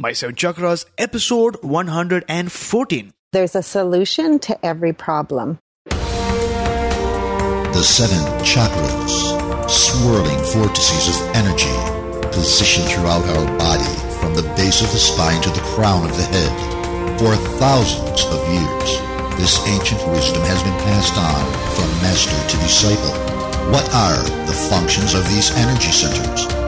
My Seven Chakras, episode 114. There's a solution to every problem. The seven chakras, swirling vortices of energy, positioned throughout our body from the base of the spine to the crown of the head. For thousands of years, this ancient wisdom has been passed on from master to disciple. What are the functions of these energy centers?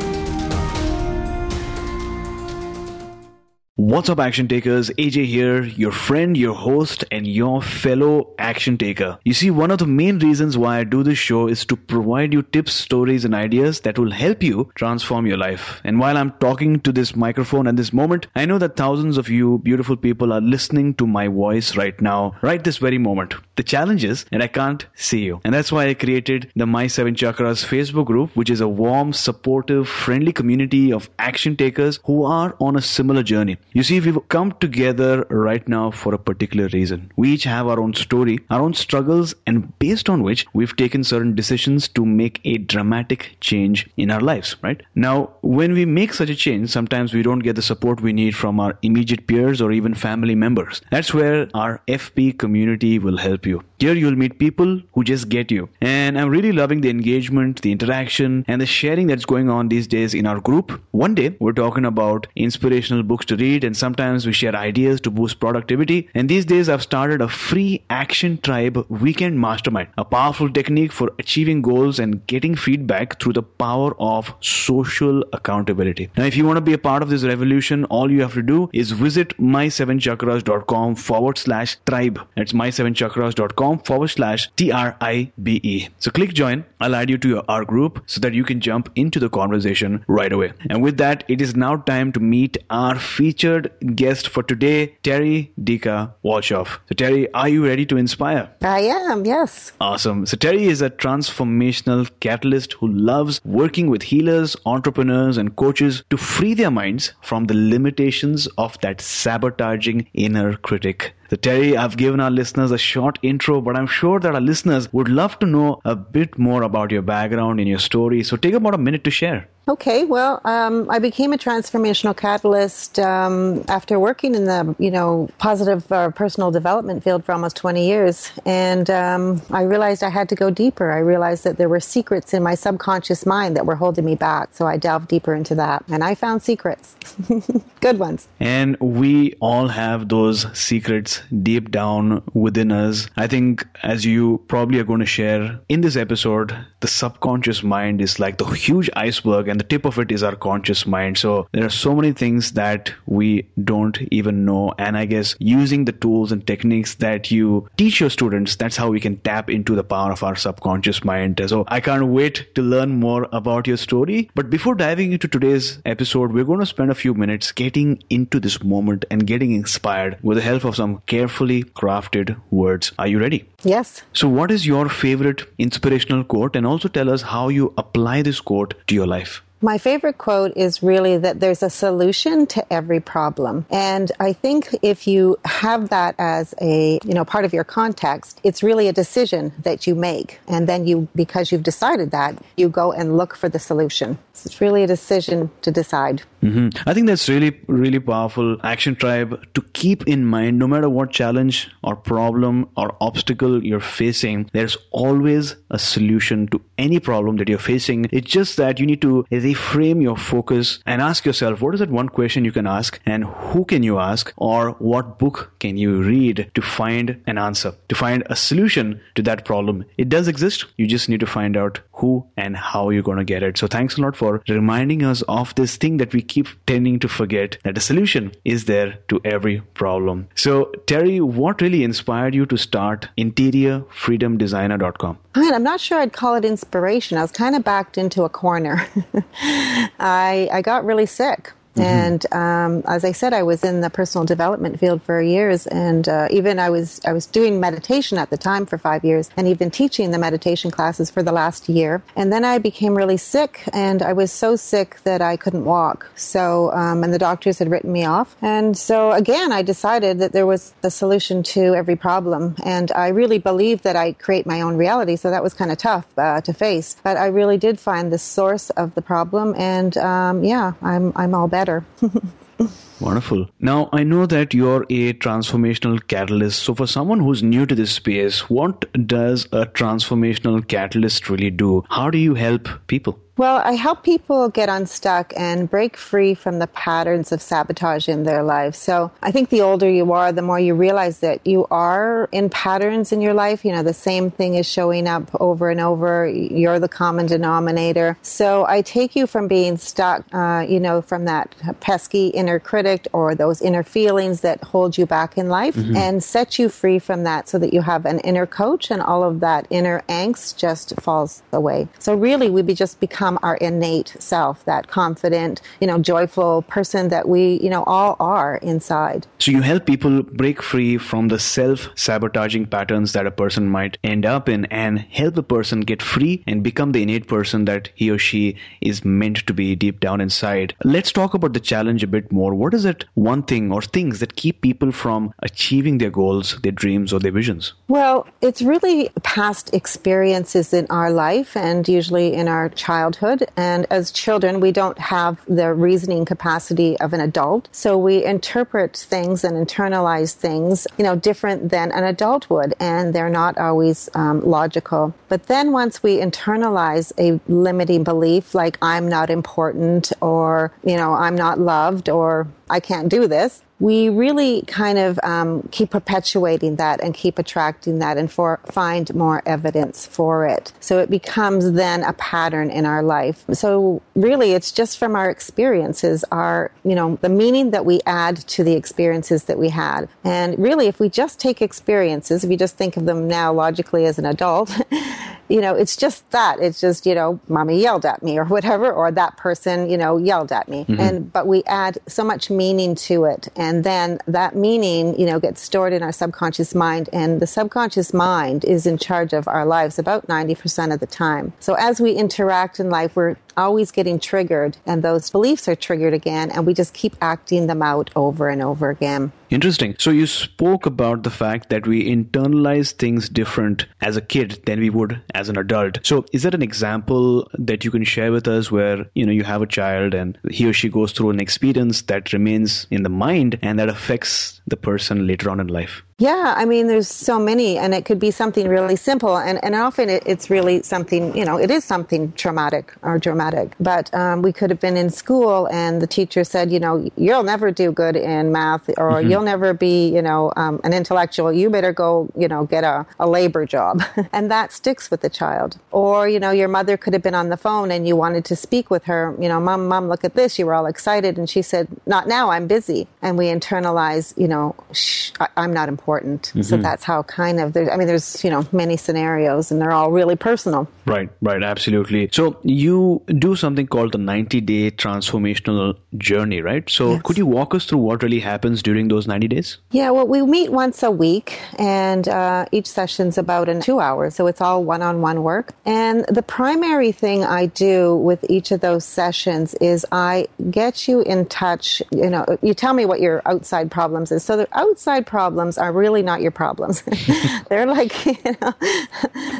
What's up, action takers? AJ here, your friend, your host, and your fellow action taker. You see, one of the main reasons why I do this show is to provide you tips, stories, and ideas that will help you transform your life. And while I'm talking to this microphone at this moment, I know that thousands of you beautiful people are listening to my voice right now, right this very moment. The challenge is that I can't see you. And that's why I created the My Seven Chakras Facebook group, which is a warm, supportive, friendly community of action takers who are on a similar journey. You see, we've come together right now for a particular reason. We each have our own story, our own struggles, and based on which we've taken certain decisions to make a dramatic change in our lives, right? Now, when we make such a change, sometimes we don't get the support we need from our immediate peers or even family members. That's where our FB community will help you. Here you'll meet people who just get you. And I'm really loving the engagement, the interaction, and the sharing that's going on these days in our group. One day, we're talking about inspirational books to read, and sometimes we share ideas to boost productivity. And these days, I've started a free Action Tribe weekend mastermind, a powerful technique for achieving goals and getting feedback through the power of social accountability. Now, if you want to be a part of this revolution, all you have to do is visit my7chakras.com forward slash tribe. That's my7chakras.com forward slash T R I B E. So click join. I'll add you to your, our group so that you can jump into the conversation right away. And with that, it is now time to meet our featured guest for today, Terry Dika Volchoff. So, Terry, are you ready to inspire? I am, yes. Awesome. So, Terry is a transformational catalyst who loves working with healers, entrepreneurs, and coaches to free their minds from the limitations of that sabotaging inner critic. So, Terry, I've given our listeners a short intro, but I'm sure that our listeners would love to know a bit more about your background and your story. So, take about a minute to share. Okay, well, um, I became a transformational catalyst um, after working in the you know positive uh, personal development field for almost twenty years, and um, I realized I had to go deeper. I realized that there were secrets in my subconscious mind that were holding me back, so I delved deeper into that, and I found secrets, good ones. And we all have those secrets deep down within us. I think, as you probably are going to share in this episode, the subconscious mind is like the huge iceberg and the tip of it is our conscious mind. So there are so many things that we don't even know. And I guess using the tools and techniques that you teach your students, that's how we can tap into the power of our subconscious mind. So I can't wait to learn more about your story. But before diving into today's episode, we're going to spend a few minutes getting into this moment and getting inspired with the help of some carefully crafted words. Are you ready? Yes. So, what is your favorite inspirational quote? And also tell us how you apply this quote to your life. My favorite quote is really that there's a solution to every problem. And I think if you have that as a, you know, part of your context, it's really a decision that you make. And then you, because you've decided that, you go and look for the solution. So it's really a decision to decide. Mm-hmm. I think that's really, really powerful. Action Tribe to keep in mind no matter what challenge or problem or obstacle you're facing, there's always a solution to any problem that you're facing. It's just that you need to reframe your focus and ask yourself what is that one question you can ask and who can you ask or what book can you read to find an answer, to find a solution to that problem. It does exist. You just need to find out who and how you're going to get it. So thanks a lot for reminding us of this thing that we keep tending to forget that a solution is there to every problem. So Terry, what really inspired you to start interiorfreedomdesigner.com? I'm not sure I'd call it inspiration. I was kind of backed into a corner. I, I got really sick Mm-hmm. And um, as I said, I was in the personal development field for years, and uh, even I was I was doing meditation at the time for five years, and even teaching the meditation classes for the last year. And then I became really sick, and I was so sick that I couldn't walk. So, um, and the doctors had written me off. And so again, I decided that there was a solution to every problem, and I really believed that I create my own reality. So that was kind of tough uh, to face, but I really did find the source of the problem, and um, yeah, I'm I'm all better. Wonderful. Now, I know that you're a transformational catalyst. So, for someone who's new to this space, what does a transformational catalyst really do? How do you help people? Well, I help people get unstuck and break free from the patterns of sabotage in their lives. So I think the older you are, the more you realize that you are in patterns in your life. You know, the same thing is showing up over and over. You're the common denominator. So I take you from being stuck, uh, you know, from that pesky inner critic or those inner feelings that hold you back in life mm-hmm. and set you free from that so that you have an inner coach and all of that inner angst just falls away. So really, we be just become become our innate self, that confident, you know, joyful person that we, you know, all are inside. So you help people break free from the self sabotaging patterns that a person might end up in and help a person get free and become the innate person that he or she is meant to be deep down inside. Let's talk about the challenge a bit more. What is it one thing or things that keep people from achieving their goals, their dreams, or their visions? Well, it's really past experiences in our life and usually in our childhood childhood. And as children, we don't have the reasoning capacity of an adult. So we interpret things and internalize things, you know, different than an adult would. And they're not always um, logical. But then once we internalize a limiting belief like I'm not important or, you know, I'm not loved or I can't do this, we really kind of um, keep perpetuating that and keep attracting that and for, find more evidence for it. So it becomes then a pattern in our life. So really, it's just from our experiences, our, you know, the meaning that we add to the experiences that we had. And really, if we just take experiences, if you just think of them now logically as an adult, you know, it's just that. It's just, you know, mommy yelled at me or whatever, or that person, you know, yelled at me. Mm-hmm. And, but we add so much meaning to it. And then that meaning, you know, gets stored in our subconscious mind. And the subconscious mind is in charge of our lives about 90% of the time. So as we interact in life, we're always getting triggered and those beliefs are triggered again and we just keep acting them out over and over again. Interesting. So you spoke about the fact that we internalize things different as a kid than we would as an adult. So is that an example that you can share with us where, you know, you have a child and he or she goes through an experience that remains in the mind and that affects the person later on in life? Yeah, I mean, there's so many, and it could be something really simple, and, and often it, it's really something, you know, it is something traumatic or dramatic. But um, we could have been in school, and the teacher said, you know, you'll never do good in math, or mm-hmm. you'll never be, you know, um, an intellectual. You better go, you know, get a, a labor job. and that sticks with the child. Or, you know, your mother could have been on the phone and you wanted to speak with her, you know, mom, mom, look at this. You were all excited. And she said, not now, I'm busy. And we internalize, you know, shh, I, I'm not important important. Mm-hmm. So that's how kind of there, I mean, there's you know many scenarios, and they're all really personal. Right, right, absolutely. So you do something called the 90 day transformational journey, right? So yes. could you walk us through what really happens during those 90 days? Yeah, well, we meet once a week, and uh, each session's about in two hours, so it's all one on one work. And the primary thing I do with each of those sessions is I get you in touch. You know, you tell me what your outside problems is. So the outside problems are really not your problems. they're like, you know,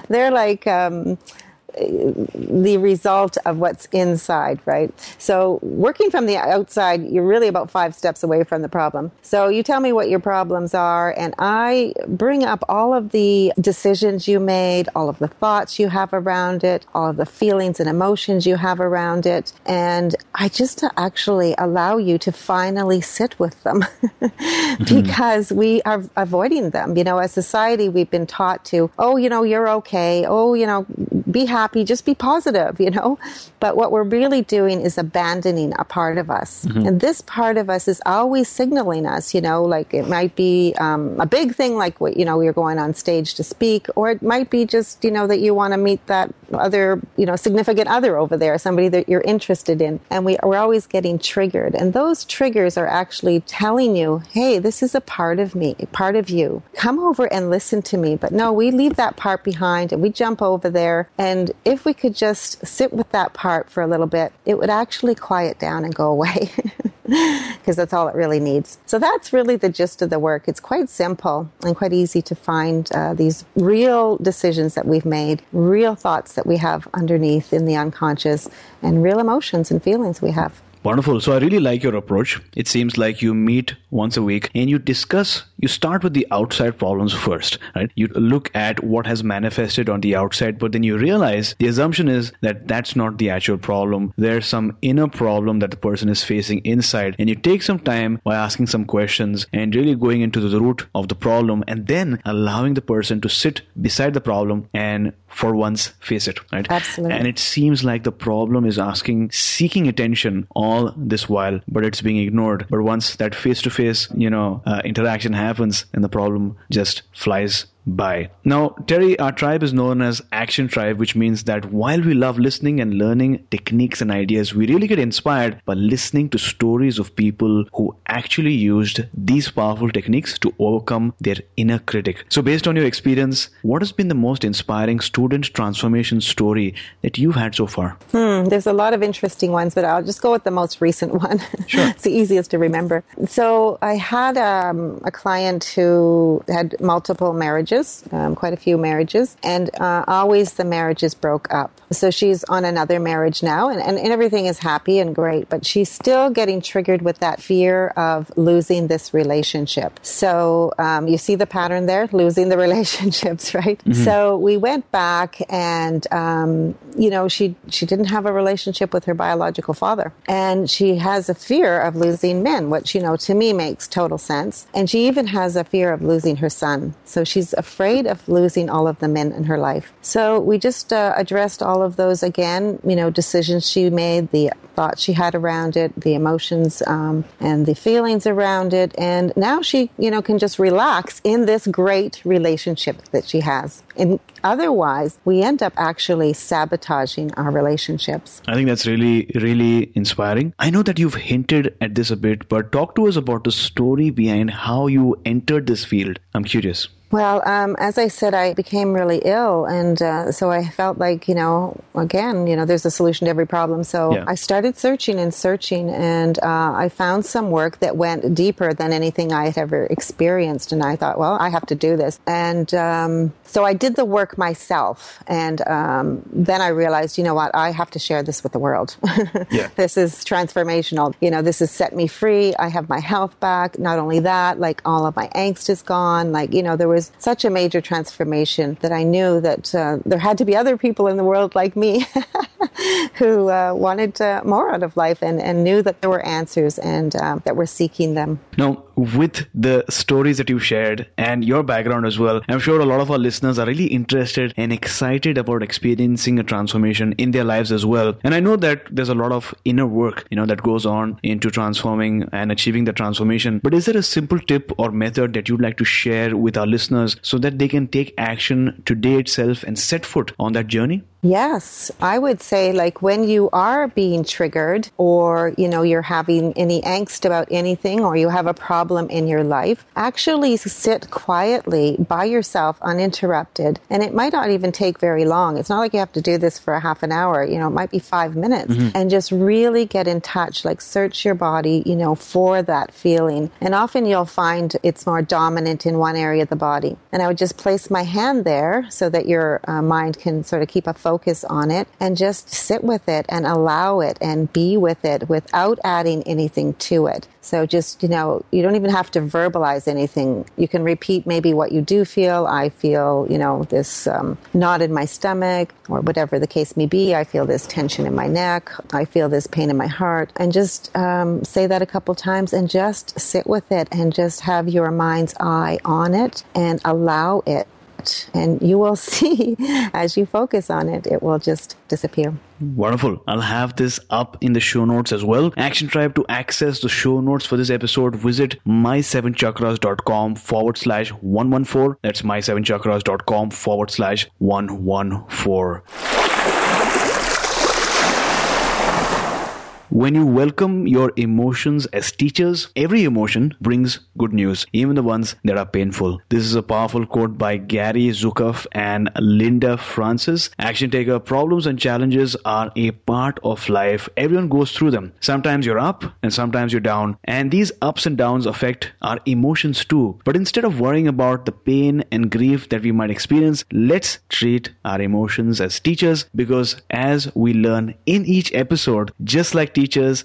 they're like, um, the result of what's inside, right? So working from the outside, you're really about five steps away from the problem. So you tell me what your problems are, and I bring up all of the decisions you made, all of the thoughts you have around it, all of the feelings and emotions you have around it, and I just actually allow you to finally sit with them mm-hmm. because we are avoiding them. You know, as society, we've been taught to, oh, you know, you're okay. Oh, you know, be happy, just be positive, you know? But what we're really doing is abandoning a part of us. Mm-hmm. And this part of us is always signaling us, you know, like it might be um, a big thing, like what, you know, you're going on stage to speak, or it might be just, you know, that you want to meet that other, you know, significant other over there, somebody that you're interested in. And we, we're always getting triggered. And those triggers are actually telling you, hey, this is a part of me, a part of you. Come over and listen to me. But no, we leave that part behind and we jump over there. And if we could just sit with that part for a little bit, it would actually quiet down and go away. because that's all it really needs. So that's really the gist of the work. It's quite simple and quite easy to find uh, these real decisions that we've made, real thoughts that we have underneath in the unconscious, and real emotions and feelings we have. Wonderful. So I really like your approach. It seems like you meet once a week and you discuss, you start with the outside problems first, right? You look at what has manifested on the outside, but then you realize the assumption is that that's not the actual problem. There's some inner problem that the person is facing inside. And you take some time by asking some questions and really going into the root of the problem and then allowing the person to sit beside the problem and for once face it, right? Absolutely. And it seems like the problem is asking, seeking attention all this while, but it's being ignored. But once that face to face, you know, uh, interaction happens and the problem just flies by. Now, Terry, our tribe is known as Action Tribe, which means that while we love listening and learning techniques and ideas, we really get inspired by listening to stories of people who actually used these powerful techniques to overcome their inner critic. So, based on your experience, what has been the most inspiring student transformation story that you've had so far? Hmm, there's a lot of interesting ones, but I'll just go with the most recent one. Sure. it's the easiest to remember. So, I had um, a client who had multiple marriages marriages, um, quite a few marriages, and uh, always the marriages broke up. So she's on another marriage now, and, and, and everything is happy and great, but she's still getting triggered with that fear of losing this relationship. So um, you see the pattern there, losing the relationships, right? Mm-hmm. So we went back, and um, you know, she she didn't have a relationship with her biological father, and she has a fear of losing men, which you know to me makes total sense. And she even has a fear of losing her son. So she's afraid of losing all of the men in her life. So we just uh, addressed all of those again, you know, decisions she made, the thoughts she had around it, the emotions um, and the feelings around it. And now she, you know, can just relax in this great relationship that she has. And otherwise, we end up actually sabotaging our relationships. I think that's really, really inspiring. I know that you've hinted at this a bit, but talk to us about the story behind how you entered this field. I'm curious. Well, um, as I said, I became really ill, and uh, so I felt like you know, again, you know, there's a solution to every problem. So yeah. I started searching and searching, and uh, I found some work that went deeper than anything I had ever experienced. And I thought, well, I have to do this, and um, so I did the work myself, and um, then I realized, you know what, I have to share this with the world. yeah. This is transformational. You know, this has set me free. I have my health back. Not only that, like all of my angst is gone. Like you know, there was was such a major transformation that I knew that uh, there had to be other people in the world like me who uh, wanted uh, more out of life and, and knew that there were answers and uh, that were seeking them. Now, with the stories that you've shared and your background as well, I'm sure a lot of our listeners are really interested and excited about experiencing a transformation in their lives as well. And I know that there's a lot of inner work, you know, that goes on into transforming and achieving the transformation. But is there a simple tip or method that you'd like to share with our listeners so that they can take action today itself and set foot on that journey? Yes, I would say like when you are being triggered or, you know, you're having any angst about anything or you have a problem in your life, actually sit quietly by yourself uninterrupted. And it might not even take very long. It's not like you have to do this for a half an hour, you know, it might be five minutes mm-hmm. and just really get in touch, like search your body, you know, for that feeling. And often you'll find it's more dominant in one area of the body. And I would just place my hand there so that your uh, mind can sort of keep a focus focus on it and just sit with it and allow it and be with it without adding anything to it. So just, you know, you don't even have to verbalize anything. You can repeat maybe what you do feel. I feel, you know, this um, knot in my stomach or whatever the case may be. I feel this tension in my neck. I feel this pain in my heart. And just um, say that a couple times and just sit with it and just have your mind's eye on it and allow it thought. And you will see as you focus on it, it will just disappear. Wonderful. I'll have this up in the show notes as well. Action Tribe to access the show notes for this episode, visit my7chakras.com forward slash 114. That's my7chakras.com forward slash 114. When you welcome your emotions as teachers, every emotion brings good news, even the ones that are painful. This is a powerful quote by Gary Zukav and Linda Francis. Action taker problems and challenges are a part of life. Everyone goes through them. Sometimes you're up and sometimes you're down. And these ups and downs affect our emotions too. But instead of worrying about the pain and grief that we might experience, let's treat our emotions as teachers because as we learn in each episode, just like teachers,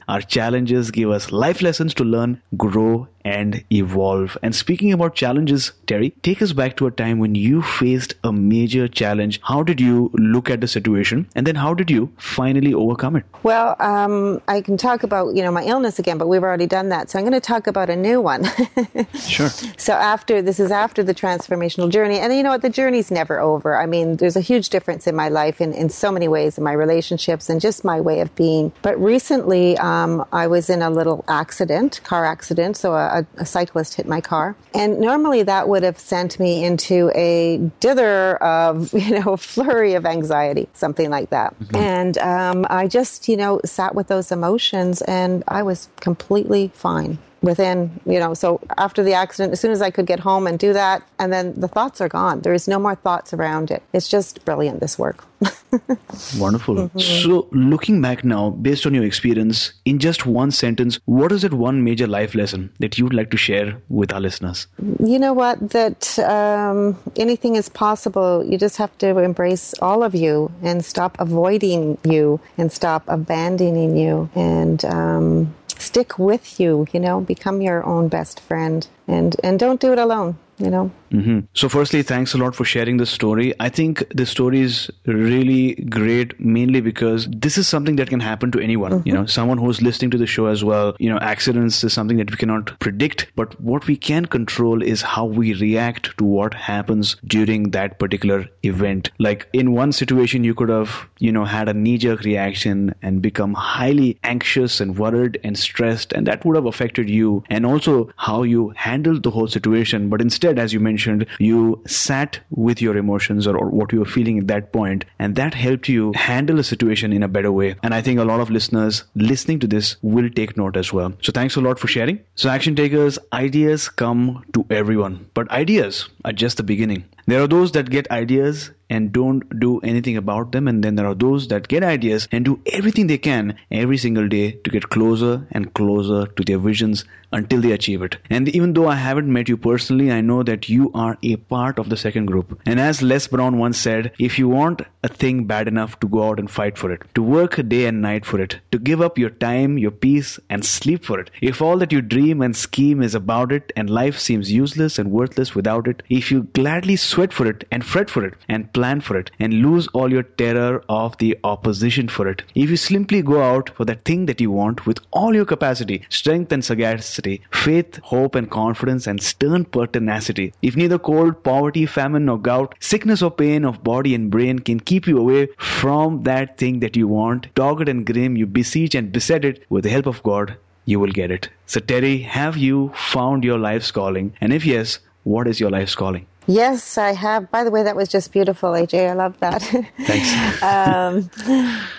our challenges give us life lessons to learn, grow, and evolve. And speaking about challenges, Terry, take us back to a time when you faced a major challenge. How did you look at the situation? And then how did you finally overcome it? Well, um, I can talk about, you know, my illness again, but we've already done that. So I'm going to talk about a new one. sure. So after, this is after the transformational journey. And you know what? The journey's never over. I mean, there's a huge difference in my life in, in so many ways, in my relationships and just my way of being. But recently, um, I was in a little accident, car accident. So a, a, a, cyclist hit my car. And normally that would have sent me into a dither of, you know, a flurry of anxiety, something like that. Mm-hmm. And um, I just, you know, sat with those emotions and I was completely fine within, you know, so after the accident, as soon as I could get home and do that, and then the thoughts are gone. There is no more thoughts around it. It's just brilliant, this work. Wonderful. Mm-hmm. So, looking back now, based on your experience, in just one sentence, what is that one major life lesson that you'd like to share with our listeners? You know what? That um, anything is possible. You just have to embrace all of you and stop avoiding you and stop abandoning you and um, stick with you, you know, become your own best friend and and don't do it alone you know. Mm-hmm. So, firstly, thanks a lot for sharing this story. I think this story is really great, mainly because this is something that can happen to anyone. Mm-hmm. You know, someone who's listening to the show as well. You know, accidents is something that we cannot predict, but what we can control is how we react to what happens during that particular event. Like in one situation, you could have, you know, had a knee jerk reaction and become highly anxious and worried and stressed, and that would have affected you and also how you handled the whole situation. But instead, instead, as you mentioned, you sat with your emotions or, or what you were feeling at that point, and that helped you handle the situation in a better way. And I think a lot of listeners listening to this will take note as well. So thanks a lot for sharing. So, action takers, ideas come to everyone, but ideas are just the beginning. There are those that get ideas and don't do anything about them. And then there are those that get ideas and do everything they can every single day to get closer and closer to their visions until they achieve it. And even though I haven't met you personally, I know that you are a part of the second group. And as Les Brown once said, if you want a thing bad enough to go out and fight for it, to work day and night for it, to give up your time, your peace, and sleep for it, if all that you dream and scheme is about it and life seems useless and worthless without it, if you gladly sweat for it and fret for it and plan for it and lose all your terror of the opposition for it. If you simply go out for that thing that you want with all your capacity, strength and sagacity, faith, hope and confidence and stern pertinacity, if neither cold, poverty, famine nor gout, sickness or pain of body and brain can keep you away from that thing that you want, dogged and grim, you beseech and beset it with the help of God, you will get it. So Terry, have you found your life's calling? And if yes, what is your life's calling? Yes, I have. By the way, that was just beautiful, AJ. I love that. Thanks. um,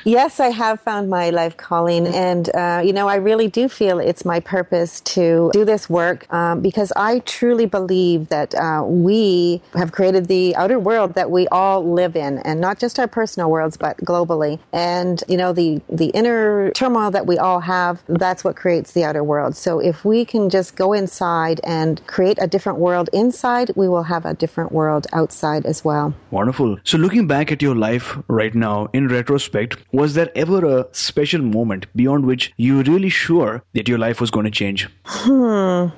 yes, I have found my life calling. And, uh, you know, I really do feel it's my purpose to do this work um, because I truly believe that uh, we have created the outer world that we all live in, and not just our personal worlds, but globally. And, you know, the, the inner turmoil that we all have, that's what creates the outer world. So if we can just go inside and create a different world inside, we will have a different world outside as well. Wonderful. So, looking back at your life right now in retrospect, was there ever a special moment beyond which you were really sure that your life was going to change? Hmm.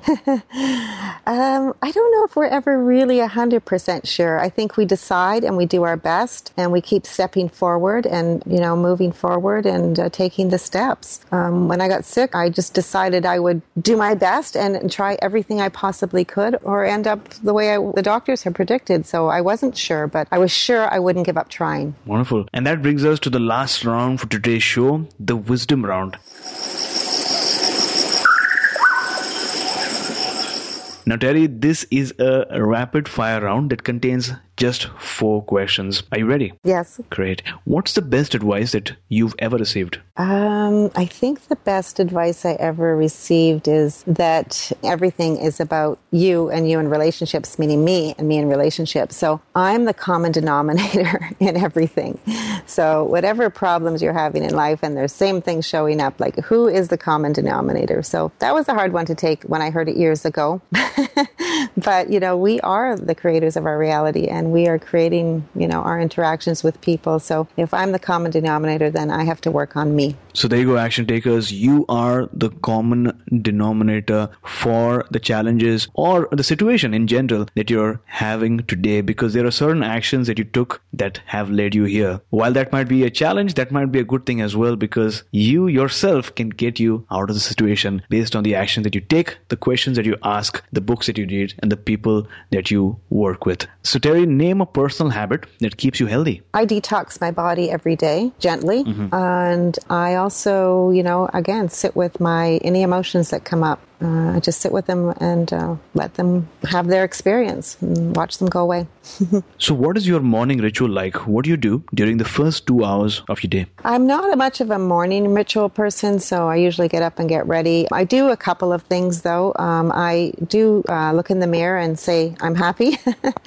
um, I don't know if we're ever really 100% sure. I think we decide and we do our best and we keep stepping forward and, you know, moving forward and uh, taking the steps. Um, when I got sick, I just decided I would do my best and, and try everything I possibly could or end up the way I, the doctor doctors had predicted. So I wasn't sure, but I was sure I wouldn't give up trying. Wonderful. And that brings us to the last round for today's show, the wisdom round. Now, Terry, this is a rapid fire round that contains just four questions. Are you ready? Yes. Great. What's the best advice that you've ever received? Um, I think the best advice I ever received is that everything is about you and you in relationships, meaning me and me in relationships. So I'm the common denominator in everything. So whatever problems you're having in life and there's same things showing up, like who is the common denominator? So that was a hard one to take when I heard it years ago. but, you know, we are the creators of our reality and we are creating, you know, our interactions with people. So if I'm the common denominator, then I have to work on me. So there you go, action takers. You are the common denominator for the challenges or the situation in general that you're having today because there are certain actions that you took that have led you here. While that might be a challenge, that might be a good thing as well because you yourself can get you out of the situation based on the action that you take, the questions that you ask, the books that you read, and the people that you work with. So Terry, name a personal habit that keeps you healthy. I detox my body every day gently mm-hmm. and I also, you know, again, sit with my any emotions that come up uh, I just sit with them and uh, let them have their experience and watch them go away. so, what is your morning ritual like? What do you do during the first two hours of your day? I'm not much of a morning ritual person, so I usually get up and get ready. I do a couple of things though. Um, I do uh, look in the mirror and say, I'm happy.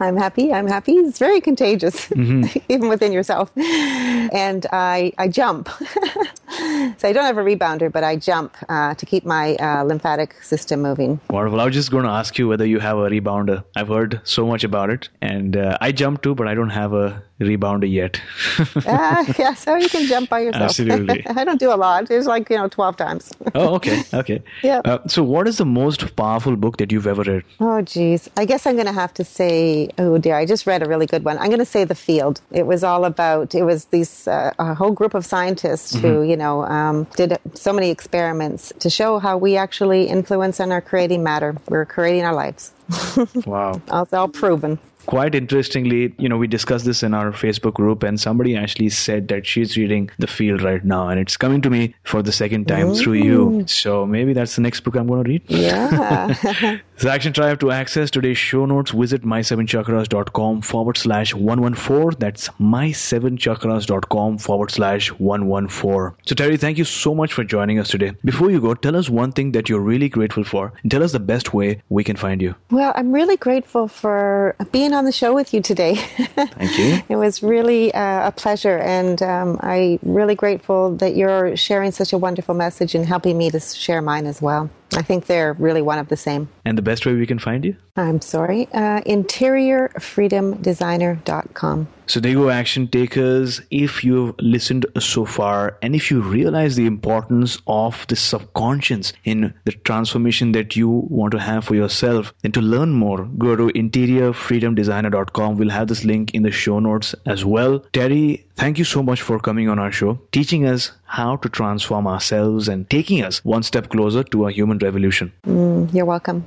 I'm happy. I'm happy. It's very contagious, mm-hmm. even within yourself. And I, I jump. so, I don't have a rebounder, but I jump uh, to keep my uh, lymphatic system moving. Wonderful. I was just going to ask you whether you have a rebounder. I've heard so much about it, and uh, I jump too, but I don't have a rebounder yet. uh, yeah, so you can jump by yourself. Absolutely. I don't do a lot. It's like you know, twelve times. oh, okay, okay. Yeah. Uh, so, what is the most powerful book that you've ever read? Oh, geez. I guess I'm going to have to say. Oh dear, I just read a really good one. I'm going to say The Field. It was all about. It was these uh, a whole group of scientists mm-hmm. who you know um, did so many experiments to show how we actually influence and are creating matter. We're creating our lives. wow. It's all proven quite interestingly, you know, we discussed this in our Facebook group, and somebody actually said that she's reading The Field right now, and it's coming to me for the second time Ooh. through you. So maybe that's the next book I'm going to read. Yeah. so, Action Tribe to access today's show notes, visit my7chakras.com forward slash 114. That's my7chakras.com forward slash 114. So, Terry, thank you so much for joining us today. Before you go, tell us one thing that you're really grateful for, and tell us the best way we can find you. Well, I'm really grateful for being being on the show with you today. Thank you. it was really uh, a pleasure, and um, I'm really grateful that you're sharing such a wonderful message and helping me to share mine as well. I think they're really one of the same. And the best way we can find you? I'm sorry. Uh, interiorfreedomdesigner.com. So there you go, action takers. If you've listened so far and if you realize the importance of the subconscious in the transformation that you want to have for yourself, then to learn more, go to interiorfreedomdesigner.com. We'll have this link in the show notes as well. Terry, thank you so much for coming on our show, teaching us how to transform ourselves and taking us one step closer to a human revolution. Mm, you're welcome.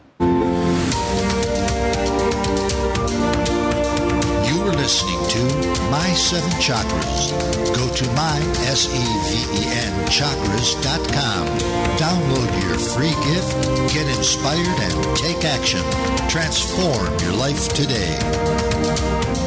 You were listening to My Seven Chakras. Go to my, S-E-V-E-N, chakras.com. Download your free gift, get inspired, and take action. Transform your life today.